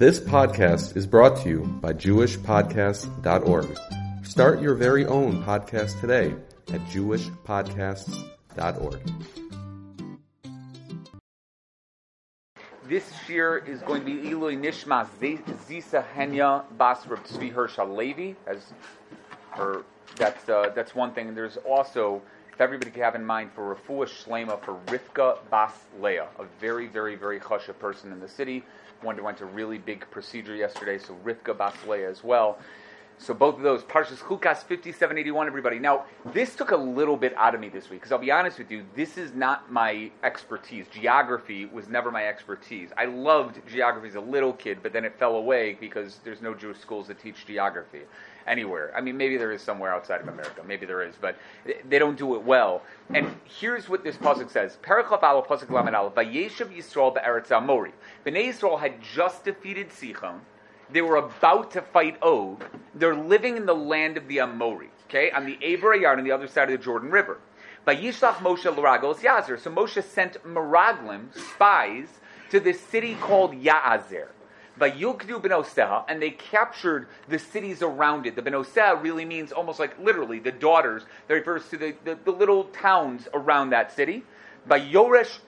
This podcast is brought to you by JewishPodcasts.org. Start your very own podcast today at JewishPodcasts.org. This year is going to be Ilui Nishma Zisa Henya Bas Reb Tzvi Hirsch as her. That's uh, that's one thing. And There's also, if everybody could have in mind, for Rafua Shlema for Rivka Bas Leah, a very, very, very chasha person in the city. Who went a really big procedure yesterday, so Rivka Bas Leah as well. So both of those, Parshas Chukas 5781, everybody. Now, this took a little bit out of me this week, because I'll be honest with you, this is not my expertise. Geography was never my expertise. I loved geography as a little kid, but then it fell away because there's no Jewish schools that teach geography anywhere. I mean, maybe there is somewhere outside of America. Maybe there is, but they don't do it well. And here's what this pasuk says: Perichov alo pasuk lamed al vayeshav Yisrael be'eretz Amori. Bnei Yisrael had just defeated Sichon. They were about to fight Og. They're living in the land of the Amori, okay, on the Aver Yard on the other side of the Jordan River. Vayishlach Moshe l'ragos Yazer. So Moshe sent Meraglim, spies, to this city called Ya'azer. Vayukdu Benoseh, and they captured the cities around it. The Benoseh really means almost like literally the daughters. That refers to the, the, the little towns around that city. Vayoresh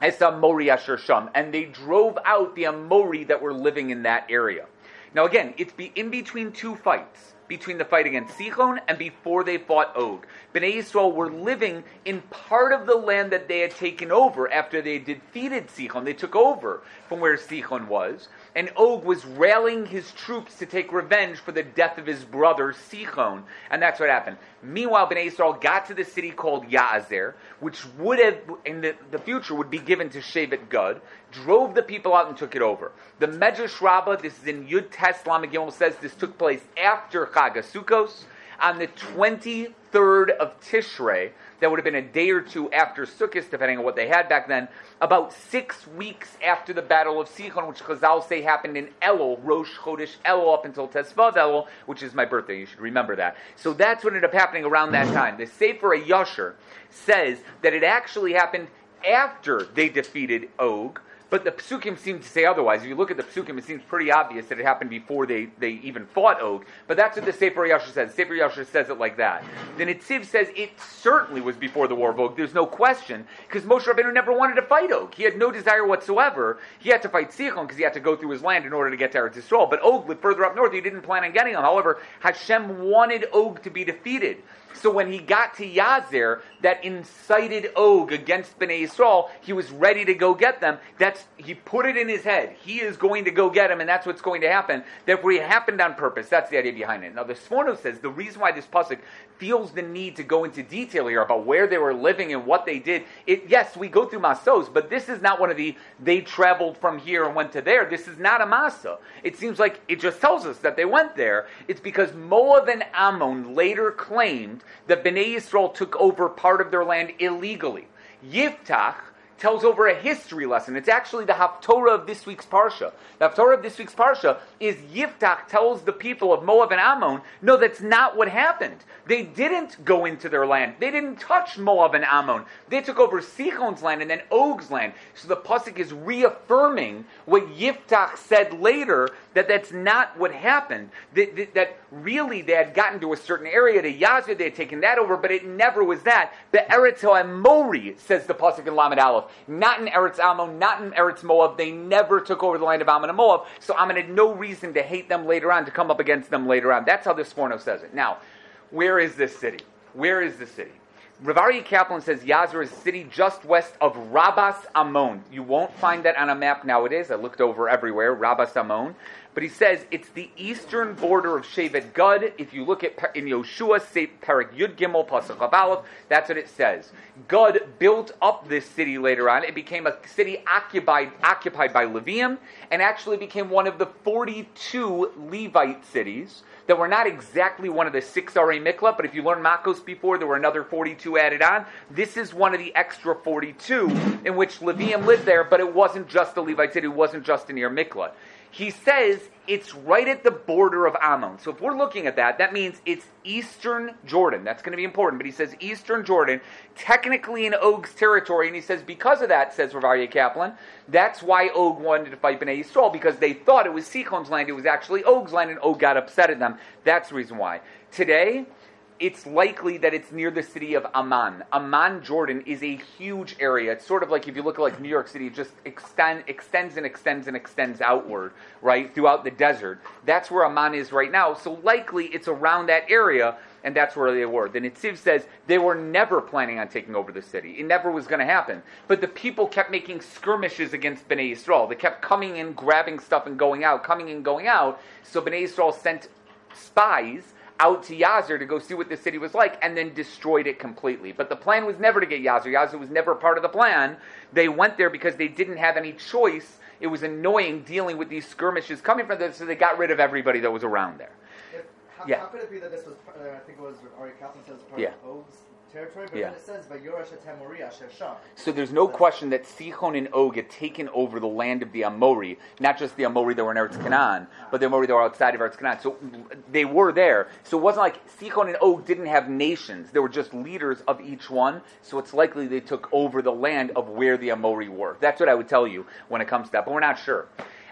Es Amori Asher Sham, and they drove out the Amori that were living in that area. Now again, it's be in between two fights between the fight against Sichon and before they fought Og. Bnei Yisrael were living in part of the land that they had taken over after they defeated Sichon. They took over from where Sichon was, and Og was rallying his troops to take revenge for the death of his brother Sichon, and that's what happened. Meanwhile, Bnei Yisrael got to the city called Ya'azer, which would have, in the, the future, would be given to Shevet Gad, drove the people out and took it over. The Medrash Rabbah, this is in Yud Tes Lamagimel, says this took place after Chag Sukkos, on the 23rd of Tishrei, that would have been a day or two after Sukkot, depending on what they had back then, about six weeks after the Battle of Sichon, which Chazal say happened in Elul, Rosh Chodesh Elul, up until Tesvav Elul, which is my birthday. You should remember that. So that's what ended up happening around that mm-hmm. time. The Sefer Yasher says that it actually happened after they defeated Og, but the psukim seem to say otherwise. If you look at the psukim, it seems pretty obvious that it happened before they, they even fought Og. But that's what the Sefer Yasher says. Sefer Yasher says it like that. The Netziv says it certainly was before the War of Og. There's no question, because Moshe Rabbeinu never wanted to fight Og. He had no desire whatsoever. He had to fight Sichon because he had to go through his land in order to get to Eretz Yisrael. But Og lived further up north. He didn't plan on getting him. However, Hashem wanted Og to be defeated. So when he got to Yazer, that incited Og against Bnei Yisrael, he was ready to go get them. That's he put it in his head. He is going to go get them, and that's what's going to happen. Therefore, it happened on purpose. That's the idea behind it. Now, the Sforno says the reason why this pasuk feels the need to go into detail here about where they were living and what they did. It, yes, we go through Masos, but this is not one of the they traveled from here and went to there. This is not a Masa. It seems like it just tells us that they went there. It's because Moab and Ammon later claimed that Bnei Yisrael took over part of their land illegally. Yiftach tells over a history lesson. It's actually the Haftorah of this week's Parsha. The Haftorah of this week's Parsha is Yiftach tells the people of Moab and Ammon, no, that's not what happened. They didn't go into their land. They didn't touch Moab and Ammon. They took over Sichon's land and then Og's land. So the Pasuk is reaffirming what Yiftach said later, that that's not what happened. That, that, that really they had gotten to a certain area, to Yazir, they had taken that over, but it never was that. The Eretz Mori says the Pasuk in Lamed Aleph. Not in Eretz Ammon, not in Eretz Moab. They never took over the land of Ammon and Moab. So Ammon had no reason to hate them later on, to come up against them later on. That's how this Sforno says it. Now, where is this city? Where is the city? Rav Aryeh Kaplan says Yazir is a city just west of Rabas Ammon. You won't find that on a map nowadays. I looked over everywhere, Rabas Ammon. But he says it's the eastern border of Shevet Gad. If you look at in Yoshua, Perak Yud Gimel Pasuk Aleph, that's what it says. Gad built up this city later on. It became a city occupied occupied by Levium, and actually became one of the 42 Levite cities that were not exactly one of the six Arei Mikla, but if you learned Makos before, there were another 42 42 added on. This is one of the extra 42 in which Levium lived there, but it wasn't just a Levite city, it wasn't just near Mikla. He says it's right at the border of Ammon. So if we're looking at that, that means it's eastern Jordan. That's going to be important. But he says eastern Jordan, technically in Og's territory. And he says because of that, says Rav Aryeh Kaplan, that's why Og wanted to fight Bnei Yisrael, because they thought it was Sichon's land. It was actually Og's land, and Og got upset at them. That's the reason why. Today, it's likely that it's near the city of Amman. Amman, Jordan, is a huge area. It's sort of like if you look at like New York City, it just extend, extends and extends and extends outward, right, throughout the desert. That's where Amman is right now. So likely it's around that area, and that's where they were. The Netziv says they were never planning on taking over the city. It never was going to happen. But the people kept making skirmishes against Bnei Yisrael. They kept coming in, grabbing stuff, and going out, coming in, going out. So Bnei Yisrael sent spies out to Yazir to go see what the city was like and then destroyed it completely. But the plan was never to get Yazir. Yazir was never part of the plan. They went there because they didn't have any choice. It was annoying dealing with these skirmishes coming from there, so they got rid of everybody that was around there. If, how, Yeah. how could it be that this was, uh, I think it was Ari Kaplan says part Yeah. of Og's territory, but Yeah. then it says Vayorash et Hamori asher Sham. So there's no question that Sichon and Og had taken over the land of the Amori, not just the Amori that were in Eretz Canaan, but the Amori that were outside of Eretz Canaan. So they were there. So it wasn't like Sichon and Og didn't have nations. They were just leaders of each one. So it's likely they took over the land of where the Amori were. That's what I would tell you when it comes to that, but we're not sure.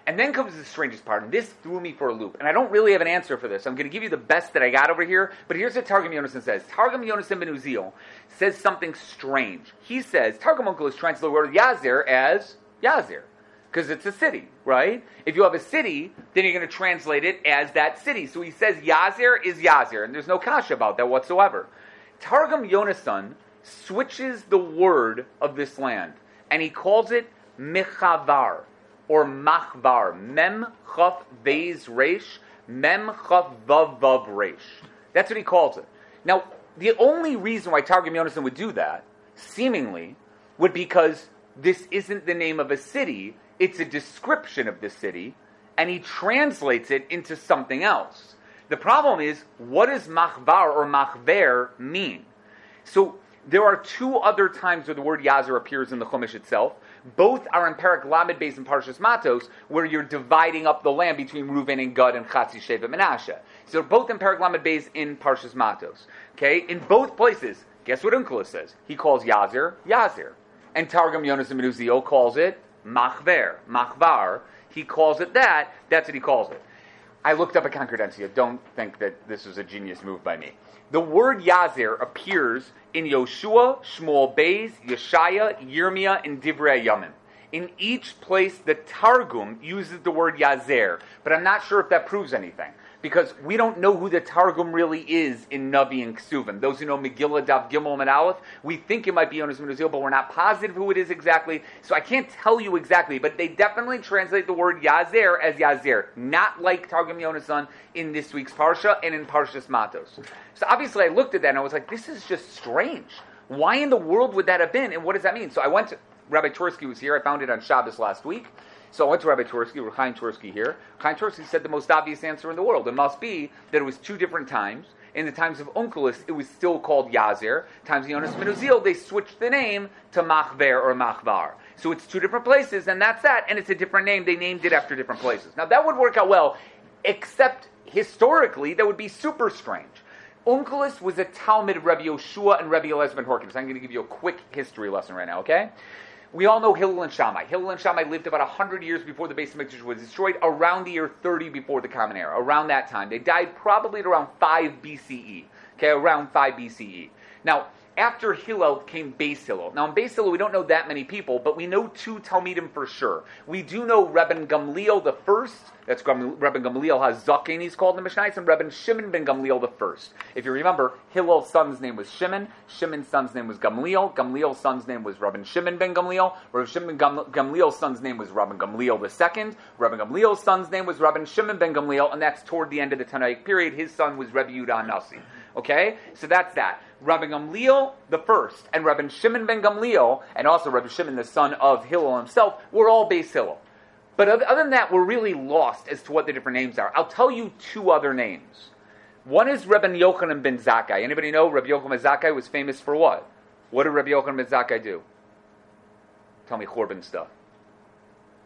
And then comes the strangest part, and this threw me for a loop. And I don't really have an answer for this. I'm going to give you the best that I got over here, but here's what Targum Yonason says. Targum Yonason ben Uziel says something strange. He says, Targum Onkelos translates the word Yazir as Yazir, because it's a city, right? If you have a city, then you're going to translate it as that city. So he says Yazir is Yazir, and there's no kasha about that whatsoever. Targum Yonason switches the word of this land, and he calls it Mechavar or Machvar. Mem Chaf Vez Resh, Mem Chaf Vav Vav Resh. That's what he calls it. Now, the only reason why Targum Yonason would do that, seemingly, would be because this isn't the name of a city, it's a description of the city, and he translates it into something else. The problem is, what does Machvar or Machver mean? So there are two other times where the word Yazir appears in the Chumash itself. Both are in Parak Lamed Beis and Parshas Matos, where you're dividing up the land between Reuven and Gad and Chatzi Shevet Menashe. So they're both in Parak Lamed Beis in Parshas Matos. Okay, in both places, guess what Onkelos says? He calls Yazir Yazir, and Targum Yonas and Menuzio calls it Machver, Machvar. He calls it that. That's what he calls it. I looked up a concordancia. Don't think that this was a genius move by me. The word Yazir appears in Yoshua, Shmuel Beis, Yeshaya, Yirmiyah, and Divrei Yamin. In each place, the Targum uses the word Yazer, but I'm not sure if that proves anything. Because we don't know who the Targum really is in Navi and Ksuvim. Those who know Megillah, Dav Gimel, and Aleph, we think it might be Yonas ben Uziel, but we're not positive who it is exactly. So I can't tell you exactly, but they definitely translate the word Yazer as Yazer, not like Targum Yonasan in this week's Parsha and in Parshas Matos. So obviously I looked at that and I was like, this is just strange. Why in the world would that have been, and what does that mean? So I went to, Rabbi Tursky was here, I found it on Shabbos last week. So I went to Rabbi Tursky, Chaim Tursky here. Chaim Tursky said the most obvious answer in the world. It must be that it was two different times. In the times of Onkelos, it was still called Yazir. Times of Yonas ben Uziel, they switched the name to Machver or Machvar. So it's two different places, and that's that. And it's a different name. They named it after different places. Now that would work out well, except historically, that would be super strange. Onkelos was a Talmid of Rabbi Yoshua and Rabbi Eliezer ben Horkin. So I'm going to give you a quick history lesson right now, okay? We all know Hillel and Shammai. Hillel and Shammai lived about 100 years before the Beis HaMikdash was destroyed, around the year 30 before the Common Era, around that time. They died probably at around 5 BCE, okay, around 5 BCE. Now, after Hillel came Beis Hillel. Now, in Beis Hillel, we don't know that many people, but we know two Talmidim for sure. We do know Rebbe Gamliel the first. That's Rebbe Gamliel HaZakin, he's called in the Mishnah, and Rebbe Shimon ben Gamliel the first. If you remember, Hillel's son's name was Shimon. Shimon's son's name was Gamliel. Gamliel's son's name was Rebbe Shimon ben Gamliel. Rebbe Shimon Gam- Gamliel's son's name was Rebbe Gamliel the second. Rebbe Gamliel's son's name was Rebbe Shimon ben Gamliel, and that's toward the end of the Tanaic period. His son was Rebbe Yudah Nasi. Okay? So that's that. Rabbi Gamliel the first and Rabbi Shimon ben Gamliel, and also Rabbi Shimon the son of Hillel himself, were all Beis Hillel. But other than that, we're really lost as to what the different names are. I'll tell you two other names. One is Rabbi Yochanan ben Zakkai. Anybody know Rabbi Yochanan ben Zakkai was famous for what? What did Rabbi Yochanan ben Zakkai do? Tell me Corbin stuff.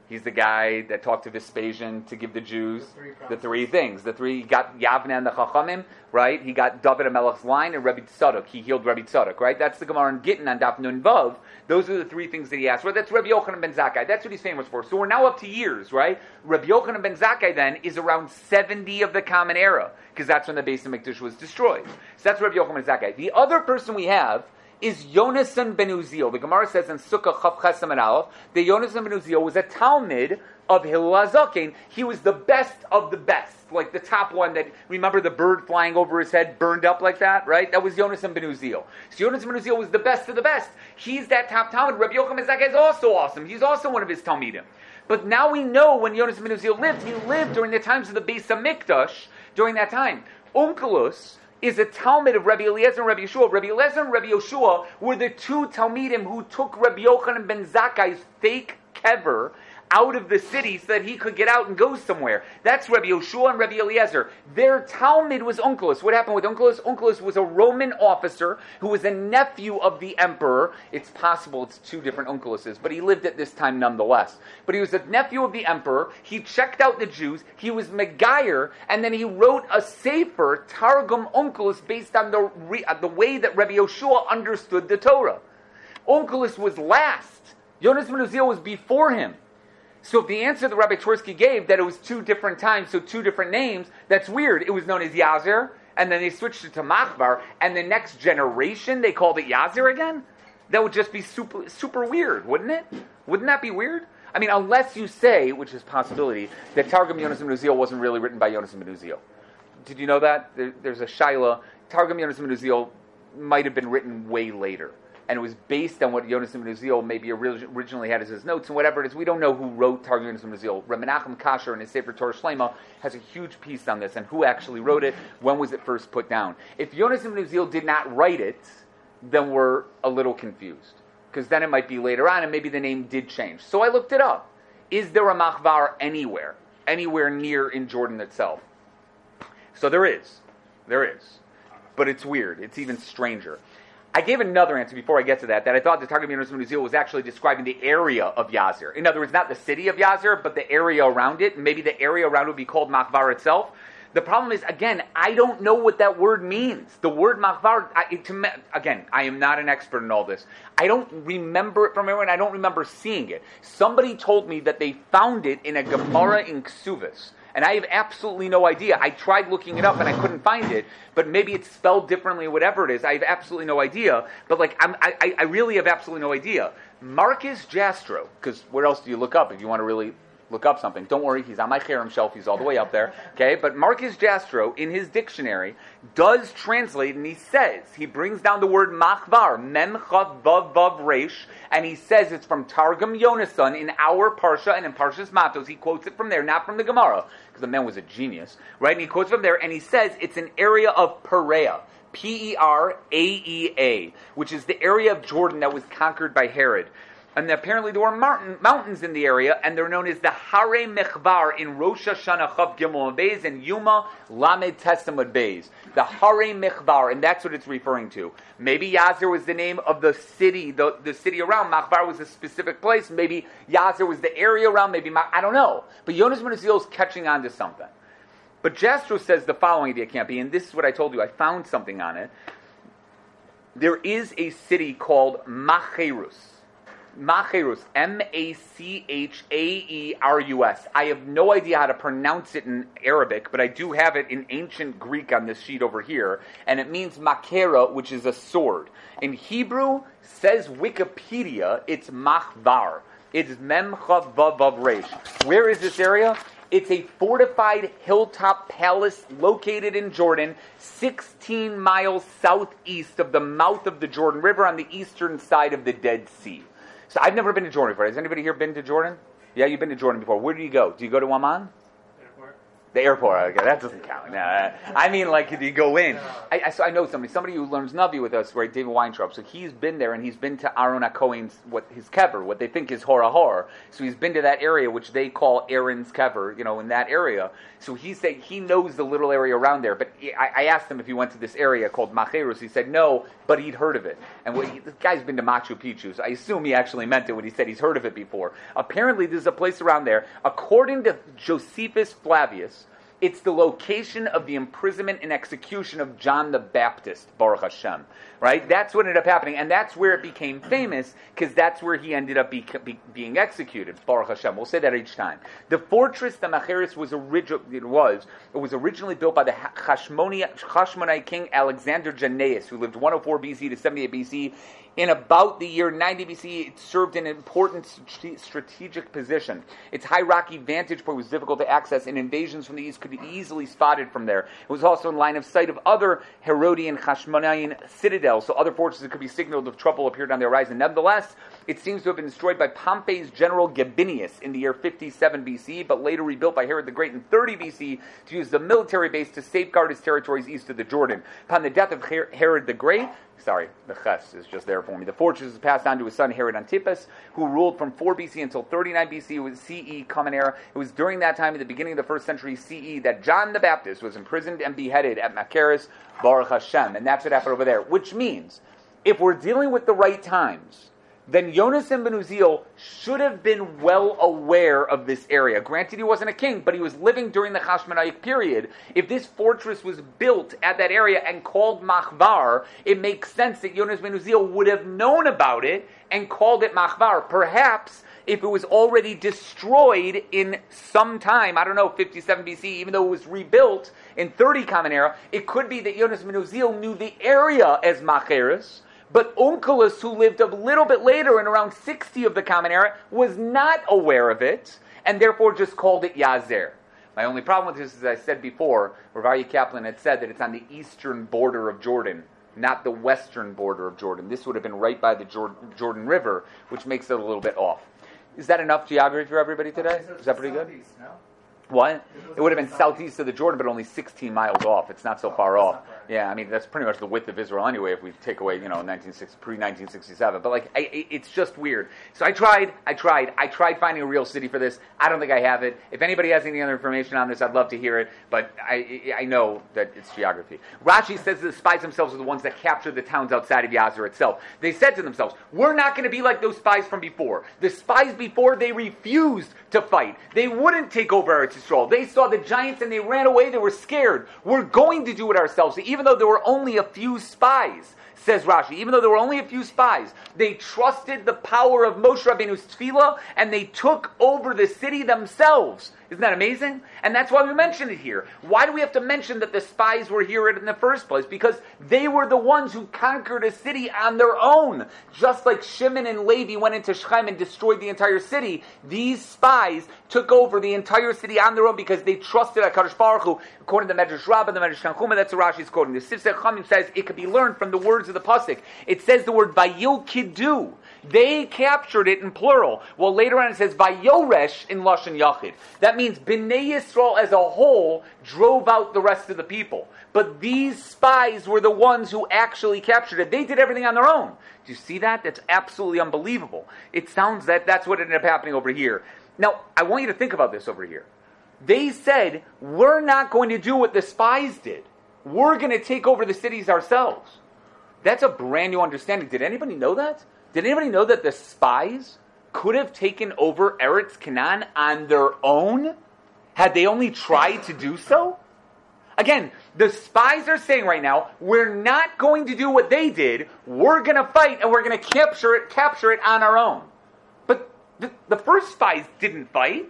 He's the guy that talked to Vespasian to give the Jews The three the three things. The three he got Yavne and the Chachamim, right? He got David HaMelech's line and Rabbi Tzadok. He healed Rabbi Tzadok, right? That's the Gemara in Gittin on Daf Nun Vav. Those are the three things that he asked. Well, that's Rabbi Yochanan ben Zakkai. That's what he's famous for. So we're now up to years, right? Rabbi Yochanan ben Zakkai then is around 70 of the Common Era because that's when the Beis HaMikdash was destroyed. So that's Rabbi Yochanan ben Zakkai. The other person we have is Yonasan ben Uziel. The Gemara says in Sukkah Chav Chesam and Aleph that Yonasan ben Uziel was a Talmid of Hillel HaZaken. He was the best of the best, like the top one that, remember the bird flying over his head, burned up like that, right? That was Yonasan ben Uziel. So Yonasan ben Uziel was the best of the best. He's that top Talmid. Rabbi Yochanan Zakkai is also awesome. He's also one of his Talmidim. But now we know when Yonasan ben Uziel lived, he lived during the times of the Beis Hamikdash, during that time. Onkelos is a Talmid of Rabbi Eliezer and Rabbi Yeshua. Rabbi Eliezer and Rabbi Yeshua were the two Talmidim who took Rabbi Yochanan and ben Zakkai's fake kever out of the city so that he could get out and go somewhere. That's Rabbi Yeshua and Rabbi Eliezer. Their Talmid was Onkelos. What happened with Onkelos? Onkelos was a Roman officer who was a nephew of the emperor. It's possible it's two different Onkeloses, but he lived at this time nonetheless. But he was a nephew of the emperor. He checked out the Jews. He was Megayer, and then he wrote a Sefer, Targum Onkelos, based on the, uh, the way that Rabbi Yeshua understood the Torah. Onkelos was last. Jonas ben was before him. So if the answer that Rabbi Twersky gave that it was two different times, so two different names, that's weird. It was known as Yazir, and then they switched it to Machbar, and the next generation they called it Yazir again? That would just be super super weird, wouldn't it? Wouldn't that be weird? I mean, unless you say, which is possibility, that Targum Yonas ben Uziel wasn't really written by Yonas ben Uziel. Did you know that? There, there's a Shaila. Targum Yonas ben Uziel might have been written way later. And it was based on what Yonas ben Uziel maybe originally had as his notes and whatever it is. We don't know who wrote Targum Yonas ben Uziel. Reb Menachem Kasher in his Sefer Torah Shlema has a huge piece on this and who actually wrote it, when was it first put down. If Yonas ben Uziel did not write it, then we're a little confused. Because then it might be later on and maybe the name did change. So I looked it up. Is there a Machvar anywhere? Anywhere near in Jordan itself? So there is. There is. But it's weird. It's even stranger. I gave another answer before I get to that, that I thought the Targum Yonah Uziel was actually describing the area of Yazir. In other words, not the city of Yazir, but the area around it. Maybe the area around it would be called Machvar itself. The problem is, again, I don't know what that word means. The word Machvar, I, me, again, I am not an expert in all this. I don't remember it from everyone. I don't remember seeing it. Somebody told me that they found it in a Gemara in Ksuvis. And I have absolutely no idea. I tried looking it up and I couldn't find it, but maybe it's spelled differently, whatever it is. I have absolutely no idea. But like, I'm, I, I- really have absolutely no idea. Marcus Jastrow, because where else do you look up if you want to really look up something? Don't worry, he's on my Cherem shelf. He's all the way up there. Okay, but Marcus Jastrow in his dictionary does translate, and he says he brings down the word machvar, mem chav vav vav reish, and he says it's from Targum Yonasan in our parsha and in Parshas Matos. He quotes it from there, not from the Gemara, because the man was a genius, right? And he quotes from there, and he says it's an area of Perea. P E R A E A, which is the area of Jordan that was conquered by Herod. And apparently there were mountain, mountains in the area, and they're known as the Hare Mechvar in Rosh Hashanah Chav Gimel Beis and Yuma Lamed Testamud Beis. The Hare Mechvar, and that's what it's referring to. Maybe Yazir was the name of the city, the, the city around. Machvar was a specific place. Maybe Yazir was the area around. Maybe Ma- I don't know. But Jonas Ben Uziel is catching on to something. But Jastrow says the following idea can't be, and this is what I told you. I found something on it. There is a city called Macherus. Macherus, M A C H A E R U S. I have no idea how to pronounce it in Arabic, but I do have it in ancient Greek on this sheet over here, and it means makera, which is a sword. In Hebrew, says Wikipedia, it's machvar. It's mem vav resh. Where is this area? It's a fortified hilltop palace located in Jordan, 16 miles southeast of the mouth of the Jordan River on the eastern side of the Dead Sea. So I've never been to Jordan before. Has anybody here been to Jordan? Yeah, you've been to Jordan before. Where do you go? Do you go to Amman? The airport, okay, that doesn't count. No, uh, I mean, like, you go in. I, I, so I know somebody, somebody who learns Navi with us, right, David Weintraub. So he's been there and he's been to Aaron Cohen's, what his kever, what they think is Hora Hor. So he's been to that area, which they call Aaron's kever, you know, in that area. So he said he knows the little area around there. But I, I asked him if he went to this area called Macherus. He said no, but he'd heard of it. And he, this guy's been to Machu Picchu, so I assume he actually meant it when he said he's heard of it before. Apparently, there's a place around there. According to Josephus Flavius, it's the location of the imprisonment and execution of John the Baptist, Baruch Hashem. Right? That's what ended up happening. And that's where it became famous, because that's where he ended up be, be, being executed, Baruch Hashem. We'll say that each time. The fortress, the Macheres, was, origi- it was, it was originally built by the Hashmonite king Alexander Jannaeus, who lived 104 BC to 78 BC. In about the year 90 BC, it served an important strategic position. Its high rocky vantage point was difficult to access, and invasions from the east could be easily spotted from there. It was also in line of sight of other Herodian Hashmonaean citadels, so other fortresses could be signaled if trouble appeared on the horizon. Nevertheless, it seems to have been destroyed by Pompey's general Gabinius in the year 57 BC, but later rebuilt by Herod the Great in 30 BC to use the military base to safeguard his territories east of the Jordan. Upon the death of Herod the Great, sorry, the Ches is just there for me. The fortress was passed on to his son Herod Antipas, who ruled from 4 BC until 39 BC with CE Common Era. It was during that time, at the beginning of the first century CE, that John the Baptist was imprisoned and beheaded at Machaerus, Baruch Hashem. And that's what happened over there. Which means, if we're dealing with the right times, then Jonas Ben Uziel should have been well aware of this area. Granted, he wasn't a king, but he was living during the Hashmonaic period. If this fortress was built at that area and called Machvar, it makes sense that Jonas Ben Uziel would have known about it and called it Machvar. Perhaps if it was already destroyed in some time, I don't know, 57 BC, even though it was rebuilt in 30 Common Era, it could be that Jonas Ben Uziel knew the area as Macheres but Onkelos, who lived a little bit later in around 60 of the Common Era, was not aware of it, and therefore just called it Yazer. My only problem with this is, as I said before, Rav Aryeh Kaplan had said that it's on the eastern border of Jordan, not the western border of Jordan. This would have been right by the Jordan River, which makes it a little bit off. Is that enough geography for everybody today? Is that pretty good? What? It would have been southeast of the Jordan, but only 16 miles off. It's not so far off. Yeah, I mean that's pretty much the width of Israel anyway. If we take away, you know, pre 1967. But like, I, it's just weird. So I tried, I tried, I tried finding a real city for this. I don't think I have it. If anybody has any other information on this, I'd love to hear it. But I, I know that it's geography. Rashi says the spies themselves are the ones that captured the towns outside of Yazir itself. They said to themselves, "We're not going to be like those spies from before. The spies before they refused to fight. They wouldn't take over Eretz Yisrael. They saw the giants and they ran away. They were scared. We're going to do it ourselves." Even though there were only a few spies, says Rashi, even though there were only a few spies, they trusted the power of Moshe Rabbeinu's tefillah and they took over the city themselves. Isn't that amazing? And that's why we mention it here. Why do we have to mention that the spies were here in the first place? Because they were the ones who conquered a city on their own. Just like Shimon and Levi went into Shechem and destroyed the entire city, these spies took over the entire city on their own because they trusted HaKadosh Baruch. According to the Medrash Rabbah, the Medrash Tanchuma, that's what Rashi's quoting. The Sifsei says it could be learned from the words of the Pasuk. It says the word Vayil Kidu. They captured it in plural. Well, later on it says Vayoresh in Lashon Yachid. That means Bnei Yisrael as a whole drove out the rest of the people. But these spies were the ones who actually captured it. They did everything on their own. Do you see that? That's absolutely unbelievable. It sounds that that's what ended up happening over here. Now, I want you to think about this over here. They said, we're not going to do what the spies did. We're going to take over the cities ourselves. That's a brand new understanding. Did anybody know that? Did anybody know that the spies could have taken over Eretz Canaan on their own had they only tried to do so? Again, the spies are saying right now, we're not going to do what they did. We're going to fight and we're going to capture it, capture it on our own. But the, the first spies didn't fight.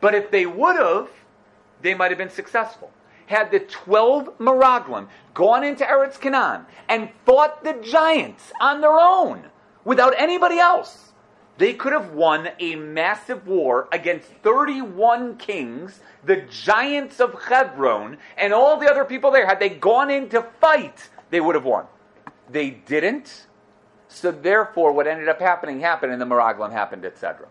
But if they would have, they might have been successful had the 12 Meraglim gone into Eretz Canaan and fought the giants on their own without anybody else, they could have won a massive war against 31 kings, the giants of Hebron, and all the other people there. Had they gone in to fight, they would have won. They didn't. So therefore, what ended up happening happened, and the Meraglim happened, etc.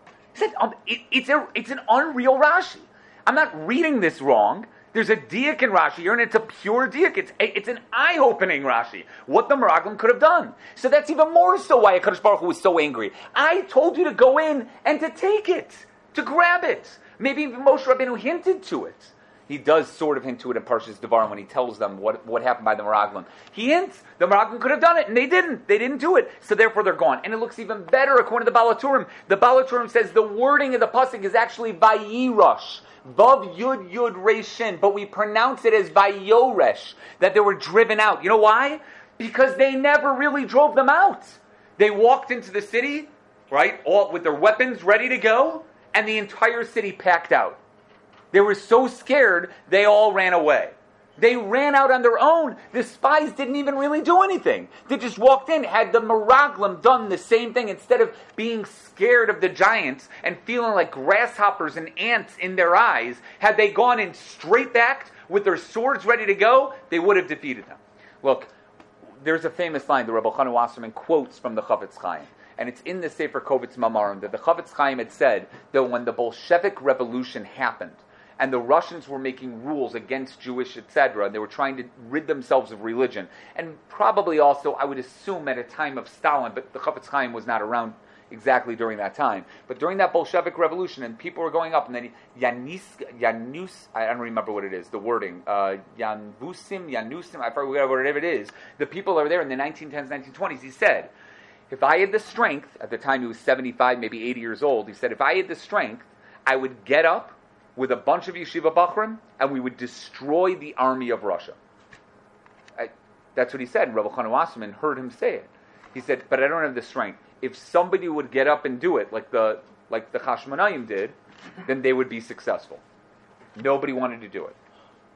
Um, it's an unreal Rashi. I'm not reading this wrong. There's a diak in Rashi here, and it's a pure diak. It's, it's an eye-opening Rashi. What the Meraglim could have done. So that's even more so why Hakadosh Baruch Hu was so angry. I told you to go in and to take it, to grab it. Maybe even Moshe Rabbeinu hinted to it. He does sort of hint to it in Parshas Devarim when he tells them what, what happened by the Meraglim. He hints the Meraglim could have done it, and they didn't. They didn't do it, so therefore they're gone. And it looks even better according to the Baal HaTurim. The Baal HaTurim says the wording of the pasuk is actually Vayirush. Vav Yud Yud Reshin, but we pronounce it as Vayoresh, that they were driven out. You know why? Because they never really drove them out. They walked into the city, right, all with their weapons ready to go, and the entire city packed out. They were so scared, they all ran away. They ran out on their own. The spies didn't even really do anything. They just walked in. Had the Meraglim done the same thing, instead of being scared of the giants and feeling like grasshoppers and ants in their eyes, had they gone in straight back with their swords ready to go, they would have defeated them. Look, there's a famous line the Rebbe Chanu Wasserman quotes from the Chafetz Chaim and it's in the Sefer Kovetz Maamarim that the Chafetz Chaim had said that when the Bolshevik Revolution happened, and the Russians were making rules against Jewish, etc. And they were trying to rid themselves of religion, and probably also, I would assume, at a time of Stalin. But the Chafetz Chaim was not around exactly during that time. But during that Bolshevik Revolution, and people were going up, and then Yanis, Yanus, I don't remember what it is, the wording, uh, Yanvusim, Yanusim, I forget whatever it is. The people are there in the 1910s, 1920s. He said, if I had the strength, at the time he was 75, maybe 80 years old, he said, if I had the strength, I would get up with a bunch of yeshiva bachrim, and we would destroy the army of Russia. I, that's what he said. Rabbi Chanu Wasserman heard him say it. He said, "But I don't have the strength. If somebody would get up and do it, like the like the Chashmonaim did, then they would be successful. Nobody wanted to do it.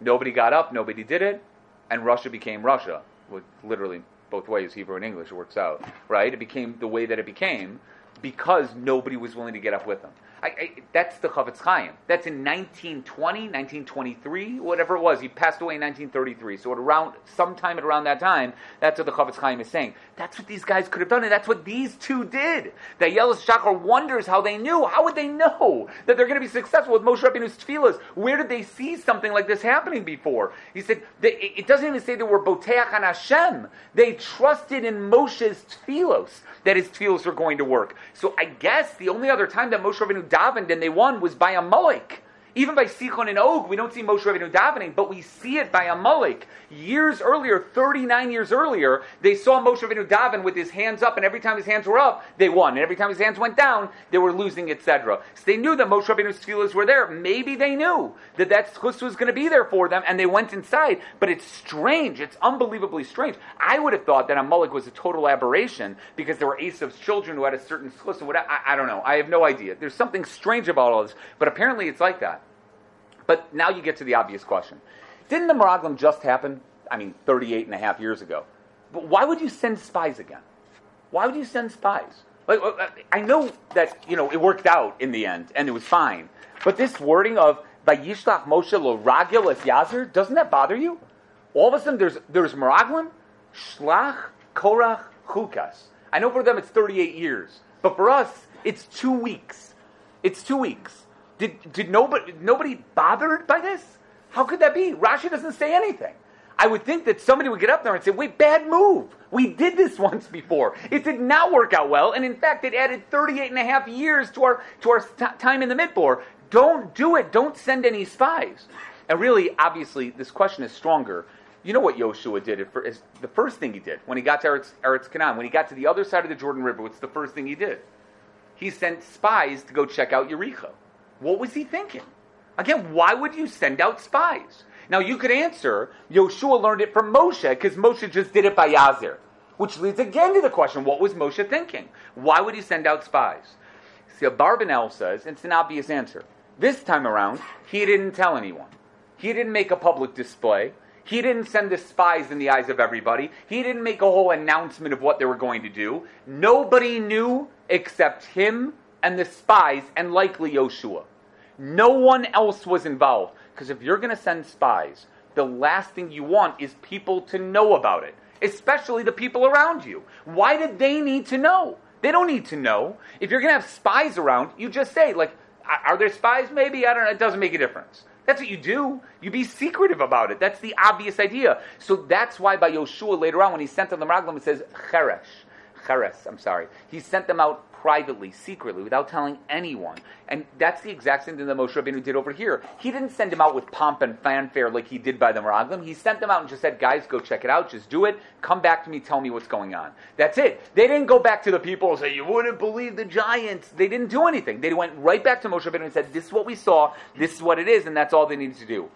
Nobody got up. Nobody did it, and Russia became Russia. With literally both ways, Hebrew and English, works out, right? It became the way that it became because nobody was willing to get up with them. I, I, that's the Chafetz Chaim. That's in 1920, 1923, whatever it was. He passed away in 1933. So at around sometime at around that time, that's what the Chafetz Chaim is saying. That's what these guys could have done, and that's what these two did. That Yelis Shachar wonders how they knew. How would they know that they're going to be successful with Moshe Rabbeinu's tefillas? Where did they see something like this happening before? He said it doesn't even say they were boteach on Hashem. They trusted in Moshe's tefillos that his tefillos were going to work. So I guess the only other time that Moshe Rabbeinu davened and they won was by a Amalek. Even by Sichon and Og, we don't see Moshe Rabbeinu davening, but we see it by Amalek. Years earlier, 39 years earlier, they saw Moshe Rabbeinu daven with his hands up, and every time his hands were up, they won. And every time his hands went down, they were losing, etc. So they knew that Moshe Rabbeinu's tefillahs were there. Maybe they knew that that chus was going to be there for them, and they went inside. But it's strange. It's unbelievably strange. I would have thought that Amalek was a total aberration because there were Esav's children who had a certain chus. I, I don't know. I have no idea. There's something strange about all this, but apparently it's like that. But now you get to the obvious question. Didn't the Meraglim just happen, I mean, 38 and a half years ago? But why would you send spies again? Why would you send spies? Like, uh, I know that, you know, it worked out in the end, and it was fine. But this wording of Vayishlach Moshe lo ragil es yazer, doesn't that bother you? All of a sudden, there's, there's Meraglim, Shlach, Korach, Chukas. I know for them it's 38 years, but for us, it's two weeks. It's two weeks. Did, did nobody, nobody bothered by this? How could that be? Rashi doesn't say anything. I would think that somebody would get up there and say, wait, bad move. We did this once before. It did not work out well. And in fact, it added 38 and a half years to our, to our t- time in the Midbar. Don't do it. Don't send any spies. And really, obviously, this question is stronger. You know what Yoshua did? The first thing he did when he got to Eretz, Eretz Canaan, when he got to the other side of the Jordan River, what's the first thing he did? He sent spies to go check out Yericho. What was he thinking? Again, why would you send out spies? Now you could answer, Yoshua learned it from Moshe because Moshe just did it by Yazir. Which leads again to the question, what was Moshe thinking? Why would he send out spies? See, Abarbanel says, it's an obvious answer. This time around, he didn't tell anyone. He didn't make a public display. He didn't send the spies in the eyes of everybody. He didn't make a whole announcement of what they were going to do. Nobody knew except him and the spies and likely Yoshua. No one else was involved. Because if you're going to send spies, the last thing you want is people to know about it, especially the people around you. Why did they need to know? They don't need to know. If you're going to have spies around, you just say, like, Are there spies? Maybe. I don't know. It doesn't make a difference. That's what you do. You be secretive about it. That's the obvious idea. So that's why by Yoshua later on, when he sent them the Meraglim, it says Cheresh. Cheres, I'm sorry. He sent them out privately, secretly, without telling anyone. And that's the exact same thing that Moshe Rabbeinu did over here. He didn't send them out with pomp and fanfare like he did by the Meraglim. He sent them out and just said, guys, go check it out. Just do it. Come back to me. Tell me what's going on. That's it. They didn't go back to the people and say, you wouldn't believe the giants. They didn't do anything. They went right back to Moshe Rabbeinu and said, this is what we saw. This is what it is. And that's all they needed to do.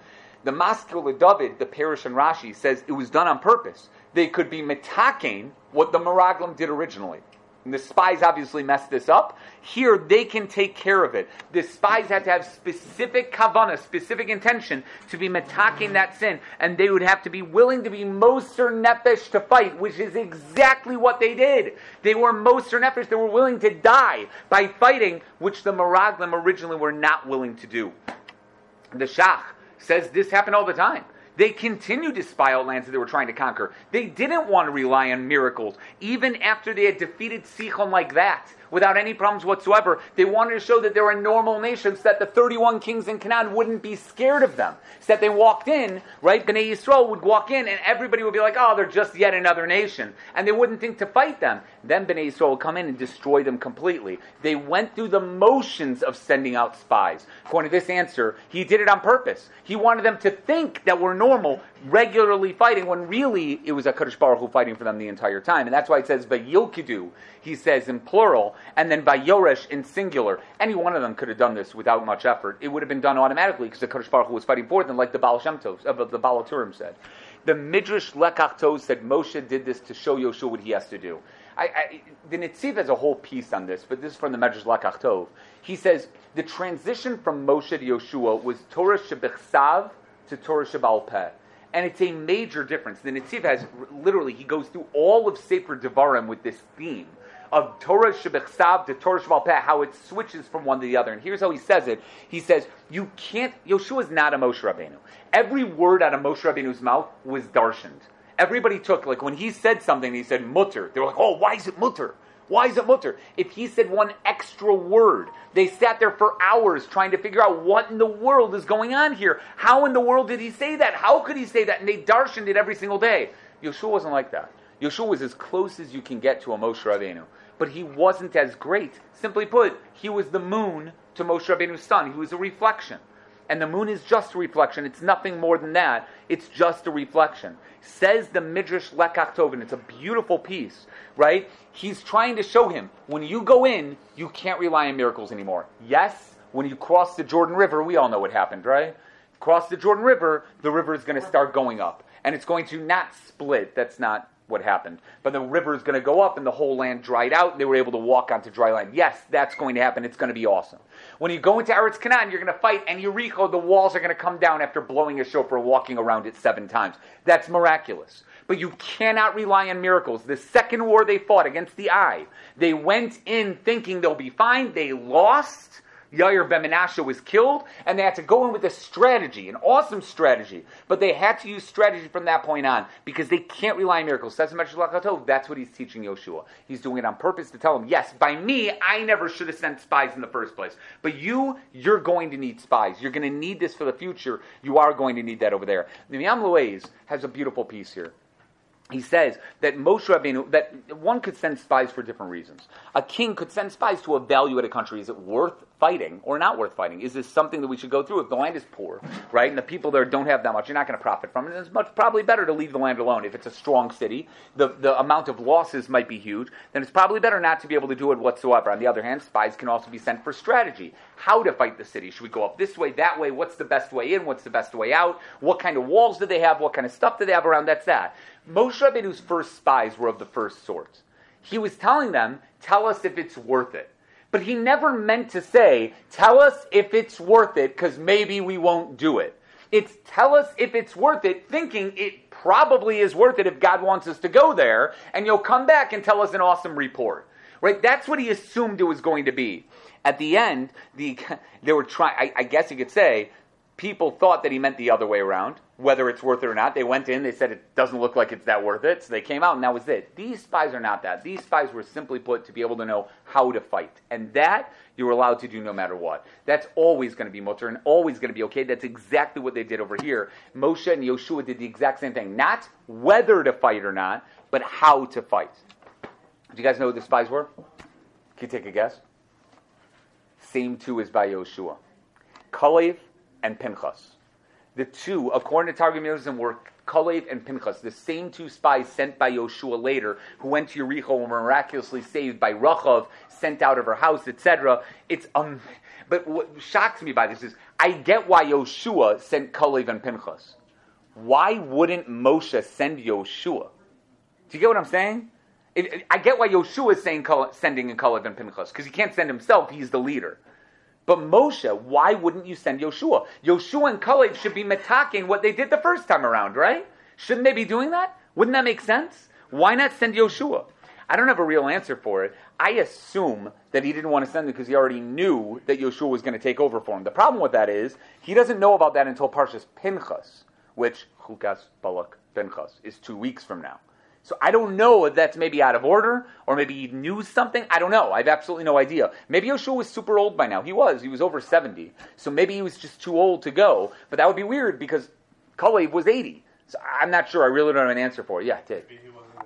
The Maskil David, the Parish and Rashi, says it was done on purpose. They could be metaking what the Meraglim did originally. And the spies obviously messed this up. Here, they can take care of it. The spies had to have specific kavana, specific intention to be metaking that sin, and they would have to be willing to be moser nefesh to fight, which is exactly what they did. They were moser nefesh. They were willing to die by fighting, which the Meraglim originally were not willing to do. The Shach says this happened all the time. They continued to spy out lands that they were trying to conquer. They didn't want to rely on miracles, even after they had defeated Sichon like that without any problems whatsoever. They wanted to show that they were a normal nation so that the 31 kings in Canaan wouldn't be scared of them. So that they walked in, right? Bnei Yisrael would walk in and everybody would be like, oh, they're just yet another nation. And they wouldn't think to fight them. Then Bnei Yisrael would come in and destroy them completely. They went through the motions of sending out spies. According to this answer, he did it on purpose. He wanted them to think that we're normal, regularly fighting, when really it was a Kadosh Baruch Hu fighting for them the entire time. And that's why it says, Vayilkidu, he says in plural, and then by Yoresh in singular. Any one of them could have done this without much effort. It would have been done automatically because the Kadosh Baruch Hu was fighting for them, like the Baal Shem Tov, uh, the Baal HaTurim said. The Midrash Lekach Tov said Moshe did this to show Yoshua what he has to do. I, I, the Netziv has a whole piece on this, but this is from the Midrash Lekach Tov. He says the transition from Moshe to Yoshua was Torah Shebechsav to Torah Shebal Peh and it's a major difference. The Netziv has literally he goes through all of Sefer Devarim with this theme of Torah Shebechsav to Torah Peh, how it switches from one to the other. And here's how he says it. He says, you can't, Yeshua is not a Moshe Rabbeinu. Every word out of Moshe Rabbeinu's mouth was darshaned. Everybody took, like when he said something, he said mutter. They were like, oh, why is it mutter? Why is it mutter? If he said one extra word, they sat there for hours trying to figure out what in the world is going on here. How in the world did he say that? How could he say that? And they darshaned it every single day. Yeshua wasn't like that. Yeshua was as close as you can get to a Moshe Rabbeinu but he wasn't as great. Simply put, he was the moon to Moshe Rabbeinu's sun. He was a reflection. And the moon is just a reflection. It's nothing more than that. It's just a reflection. Says the Midrash Lekach Tov, and it's a beautiful piece, right? He's trying to show him when you go in, you can't rely on miracles anymore. Yes, when you cross the Jordan River, we all know what happened, right? Cross the Jordan River, the river is going to start going up. And it's going to not split. That's not what happened. But the river is going to go up and the whole land dried out and they were able to walk onto dry land. Yes, that's going to happen. It's going to be awesome. When you go into Eretz Canaan, you're going to fight and Jericho, the walls are going to come down after blowing a shofar walking around it seven times. That's miraculous. But you cannot rely on miracles. The second war they fought against the Ai, they went in thinking they'll be fine. They lost Yair ben was killed, and they had to go in with a strategy, an awesome strategy. But they had to use strategy from that point on because they can't rely on miracles. That's what he's teaching Yoshua. He's doing it on purpose to tell him, yes, by me, I never should have sent spies in the first place. But you, you're going to need spies. You're going to need this for the future. You are going to need that over there. The Loez has a beautiful piece here he says that Moshe Rabbeinu, that one could send spies for different reasons. A king could send spies to evaluate a country. Is it worth fighting or not worth fighting? Is this something that we should go through? If the land is poor, right, and the people there don't have that much, you're not going to profit from it. It's much probably better to leave the land alone. If it's a strong city, the, the amount of losses might be huge, then it's probably better not to be able to do it whatsoever. On the other hand, spies can also be sent for strategy. How to fight the city. Should we go up this way, that way? What's the best way in? What's the best way out? What kind of walls do they have? What kind of stuff do they have around? That's that. Moshe Rabbeinu's first spies were of the first sort. He was telling them, tell us if it's worth it. But he never meant to say, tell us if it's worth it, because maybe we won't do it. It's tell us if it's worth it, thinking it probably is worth it if God wants us to go there, and you'll come back and tell us an awesome report. Right? That's what he assumed it was going to be. At the end, the, they were trying, I, I guess you could say, People thought that he meant the other way around, whether it's worth it or not. They went in, they said it doesn't look like it's that worth it, so they came out and that was it. These spies are not that. These spies were simply put to be able to know how to fight. And that you were allowed to do no matter what. That's always going to be mutter and always going to be okay. That's exactly what they did over here. Moshe and Yoshua did the exact same thing. Not whether to fight or not, but how to fight. Do you guys know who the spies were? Can you take a guess? Same two as by Yoshua. Kalev and Pinchas. The two, according to Targum Yosem, were Kalev and Pinchas, the same two spies sent by Yoshua later, who went to Yericho and were miraculously saved by Rachav, sent out of her house, etc. It's um, but what shocks me by this is I get why Yoshua sent Kalev and Pinchas. Why wouldn't Moshe send Yoshua? Do you get what I'm saying? It, I get why Yoshua is saying sending in Kalev and Pinchas because he can't send himself; he's the leader. But Moshe, why wouldn't you send Yoshua? Yoshua and Kalev should be metaking what they did the first time around, right? Shouldn't they be doing that? Wouldn't that make sense? Why not send Yoshua? I don't have a real answer for it. I assume that he didn't want to send them because he already knew that Yoshua was going to take over for him. The problem with that is he doesn't know about that until Parshas Pinchas, which Chukas Balak Pinchas is two weeks from now. So I don't know if that's maybe out of order or maybe he knew something. I don't know. I have absolutely no idea. Maybe Yoshua was super old by now. He was. He was over 70. So maybe he was just too old to go. But that would be weird because Kalev was 80. So I'm not sure. I really don't have an answer for it. Yeah, Dave. Maybe he wasn't as,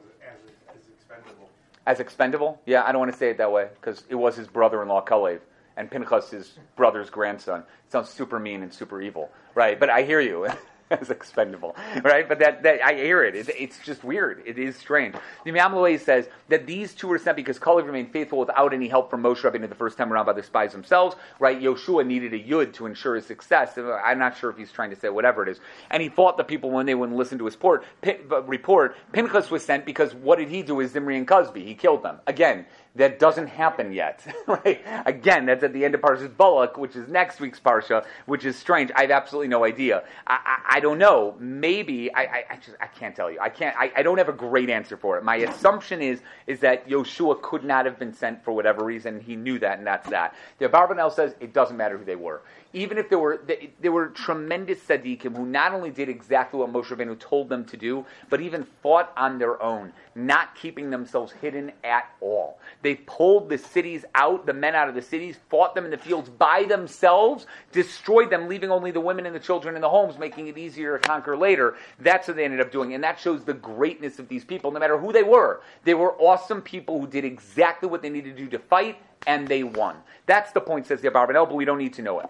as, as expendable. As expendable? Yeah, I don't want to say it that way because it was his brother-in-law Kalev and Pinchas his brother's grandson. It sounds super mean and super evil, right? But I hear you. as expendable, right? But that, that I hear it. it. It's just weird. It is strange. The Imam says that these two were sent because Kalev remained faithful without any help from Moshe Rabbeinu the first time around by the spies themselves, right? Yoshua needed a yud to ensure his success. Uh, I'm not sure if he's trying to say whatever it is. And he fought the people when they wouldn't listen to his uh, report. report. Pinchas was sent because what did he do with Zimri and Cozbi? He killed them. Again, that doesn't happen yet, right? Again, that's at the end of Parshas Balak, which is next week's Parsha, which is strange. I have absolutely no idea. I, I, I don't know. Maybe I, I, I, just I can't tell you. I can't. I, I don't have a great answer for it. My assumption is is that Yoshua could not have been sent for whatever reason. He knew that, and that's that. The Abarbanel says it doesn't matter who they were even if there were there were tremendous tzaddikim who not only did exactly what Moshe Rabbeinu told them to do, but even fought on their own, not keeping themselves hidden at all. They pulled the cities out, the men out of the cities, fought them in the fields by themselves, destroyed them, leaving only the women and the children in the homes, making it easier to conquer later. That's what they ended up doing, and that shows the greatness of these people, no matter who they were. They were awesome people who did exactly what they needed to do to fight, and they won. That's the point, says the Abarbanel, but we don't need to know it.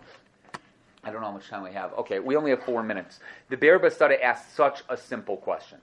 I don't know how much time we have. Okay, we only have four minutes. The Be'er BaSadeh asked such a simple question.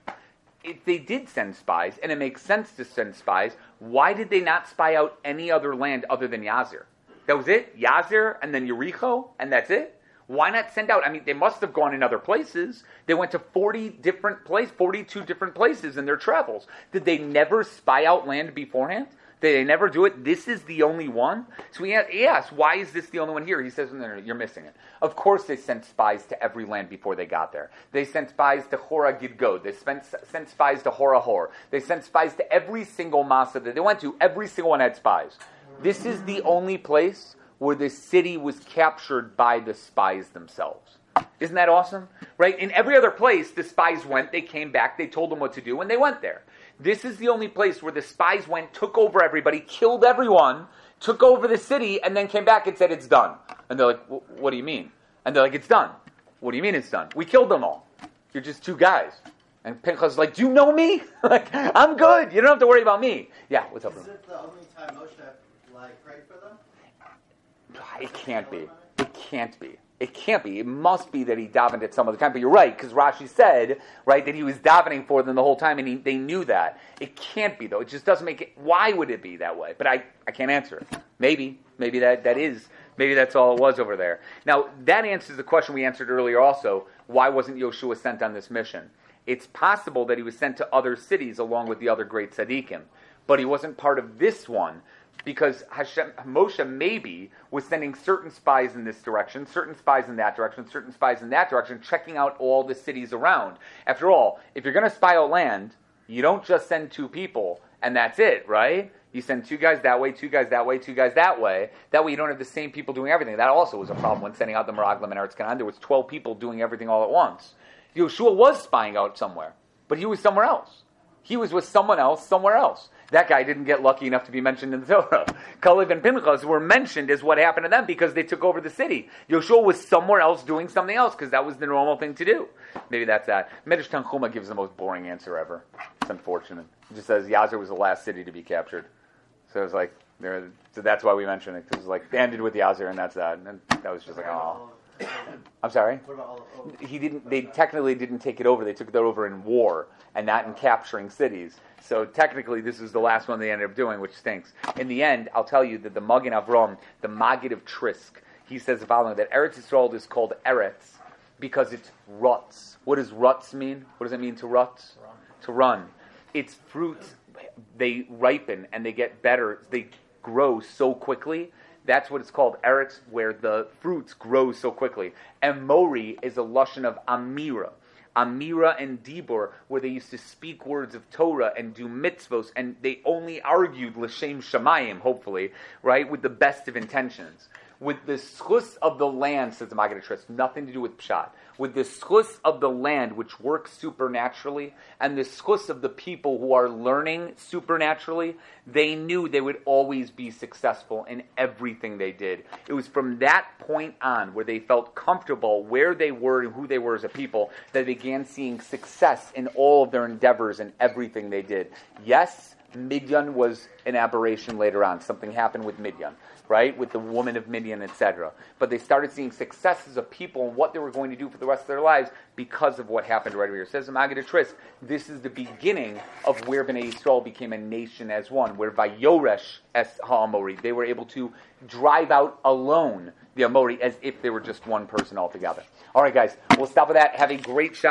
If they did send spies, and it makes sense to send spies, why did they not spy out any other land other than Yazir? That was it? Yazir and then Yericho, and that's it? Why not send out? I mean, they must have gone in other places. They went to 40 different places, 42 different places in their travels. Did they never spy out land beforehand? They never do it. This is the only one. So we asked, why is this the only one here? He says, no, no, you're missing it. Of course, they sent spies to every land before they got there. They sent spies to Hor HaGidgad. They spent, sent spies to Hor HaHar. They sent spies to every single Masa that they went to. Every single one had spies. This is the only place where the city was captured by the spies themselves. Isn't that awesome? Right? In every other place, the spies went, they came back, they told them what to do, and they went there. This is the only place where the spies went, took over everybody, killed everyone, took over the city, and then came back and said it's done. And they're like, what do you mean? And they're like, it's done. What do you mean it's done? We killed them all. You're just two guys. And Pinchas is like, do you know me? like, I'm good. You don't have to worry about me. Yeah, what's up? Is it the only time Moshe like prayed for them? It can't be. It can't be. It can't be. It must be that he davened at some other time. But you're right, because Rashi said, right, that he was davening for them the whole time, and he, they knew that. It can't be, though. It just doesn't make it. Why would it be that way? But I, I can't answer it. Maybe. Maybe that, that is. Maybe that's all it was over there. Now, that answers the question we answered earlier also. Why wasn't Yoshua sent on this mission? It's possible that he was sent to other cities along with the other great tzaddikim. But he wasn't part of this one because Hashem, Moshe maybe was sending certain spies in this direction, certain spies in that direction, certain spies in that direction, checking out all the cities around. After all, if you're going to spy out land, you don't just send two people and that's it, right? You send two guys that way, two guys that way, two guys that way. That way you don't have the same people doing everything. That also was a problem when sending out the Meraglim and Eretz Canaan. There was 12 people doing everything all at once. Yeshua was spying out somewhere, but he was somewhere else. He was with someone else somewhere else. That guy didn't get lucky enough to be mentioned in the Torah. Kalev and Pinchas were mentioned as what happened to them because they took over the city. Yoshua was somewhere else doing something else because that was the normal thing to do. Maybe that's that. Medrash Tanchuma gives the most boring answer ever. It's unfortunate. It just says Yazir was the last city to be captured. So it was like, there, so that's why we mentioned it. Because it was like, they ended with Yazir and that's that. And that was just like, oh. I'm sorry? What about all of He didn't, they technically didn't take it over. They took it over in war and not in capturing cities. So technically, this is the last one they ended up doing, which stinks. In the end, I'll tell you that the Magen Avram, the Maggid of Trisk, he says the following, that Eretz Yisrael is called Eretz because it's ruts. What does ruts mean? What does it mean to ruts? To run. It's fruits, they ripen and they get better. They grow so quickly. That's what it's called, Eretz, where the fruits grow so quickly. And Mori is a lushan of Amira. Amira and Dibur, where they used to speak words of Torah and do mitzvos, and they only argued l'shem shamayim, hopefully, right, with the best of intentions. With the schus of the land, says the Maggid nothing to do with pshat. With the schus of the land, which works supernaturally, and the schus of the people who are learning supernaturally, they knew they would always be successful in everything they did. It was from that point on where they felt comfortable where they were and who they were as a people that they began seeing success in all of their endeavors and everything they did. Yes, Midian was an aberration later on. Something happened with Midian, right? With the woman of Midian, etc. But they started seeing successes of people and what they were going to do for the rest of their lives because of what happened right here. It says in Maggid Trisk, this is the beginning of where Bnei Yisrael became a nation as one, where Vayoresh es Ha'amori, they were able to drive out alone the Amori as if they were just one person altogether. All right, guys, we'll stop with that. Have a great shot.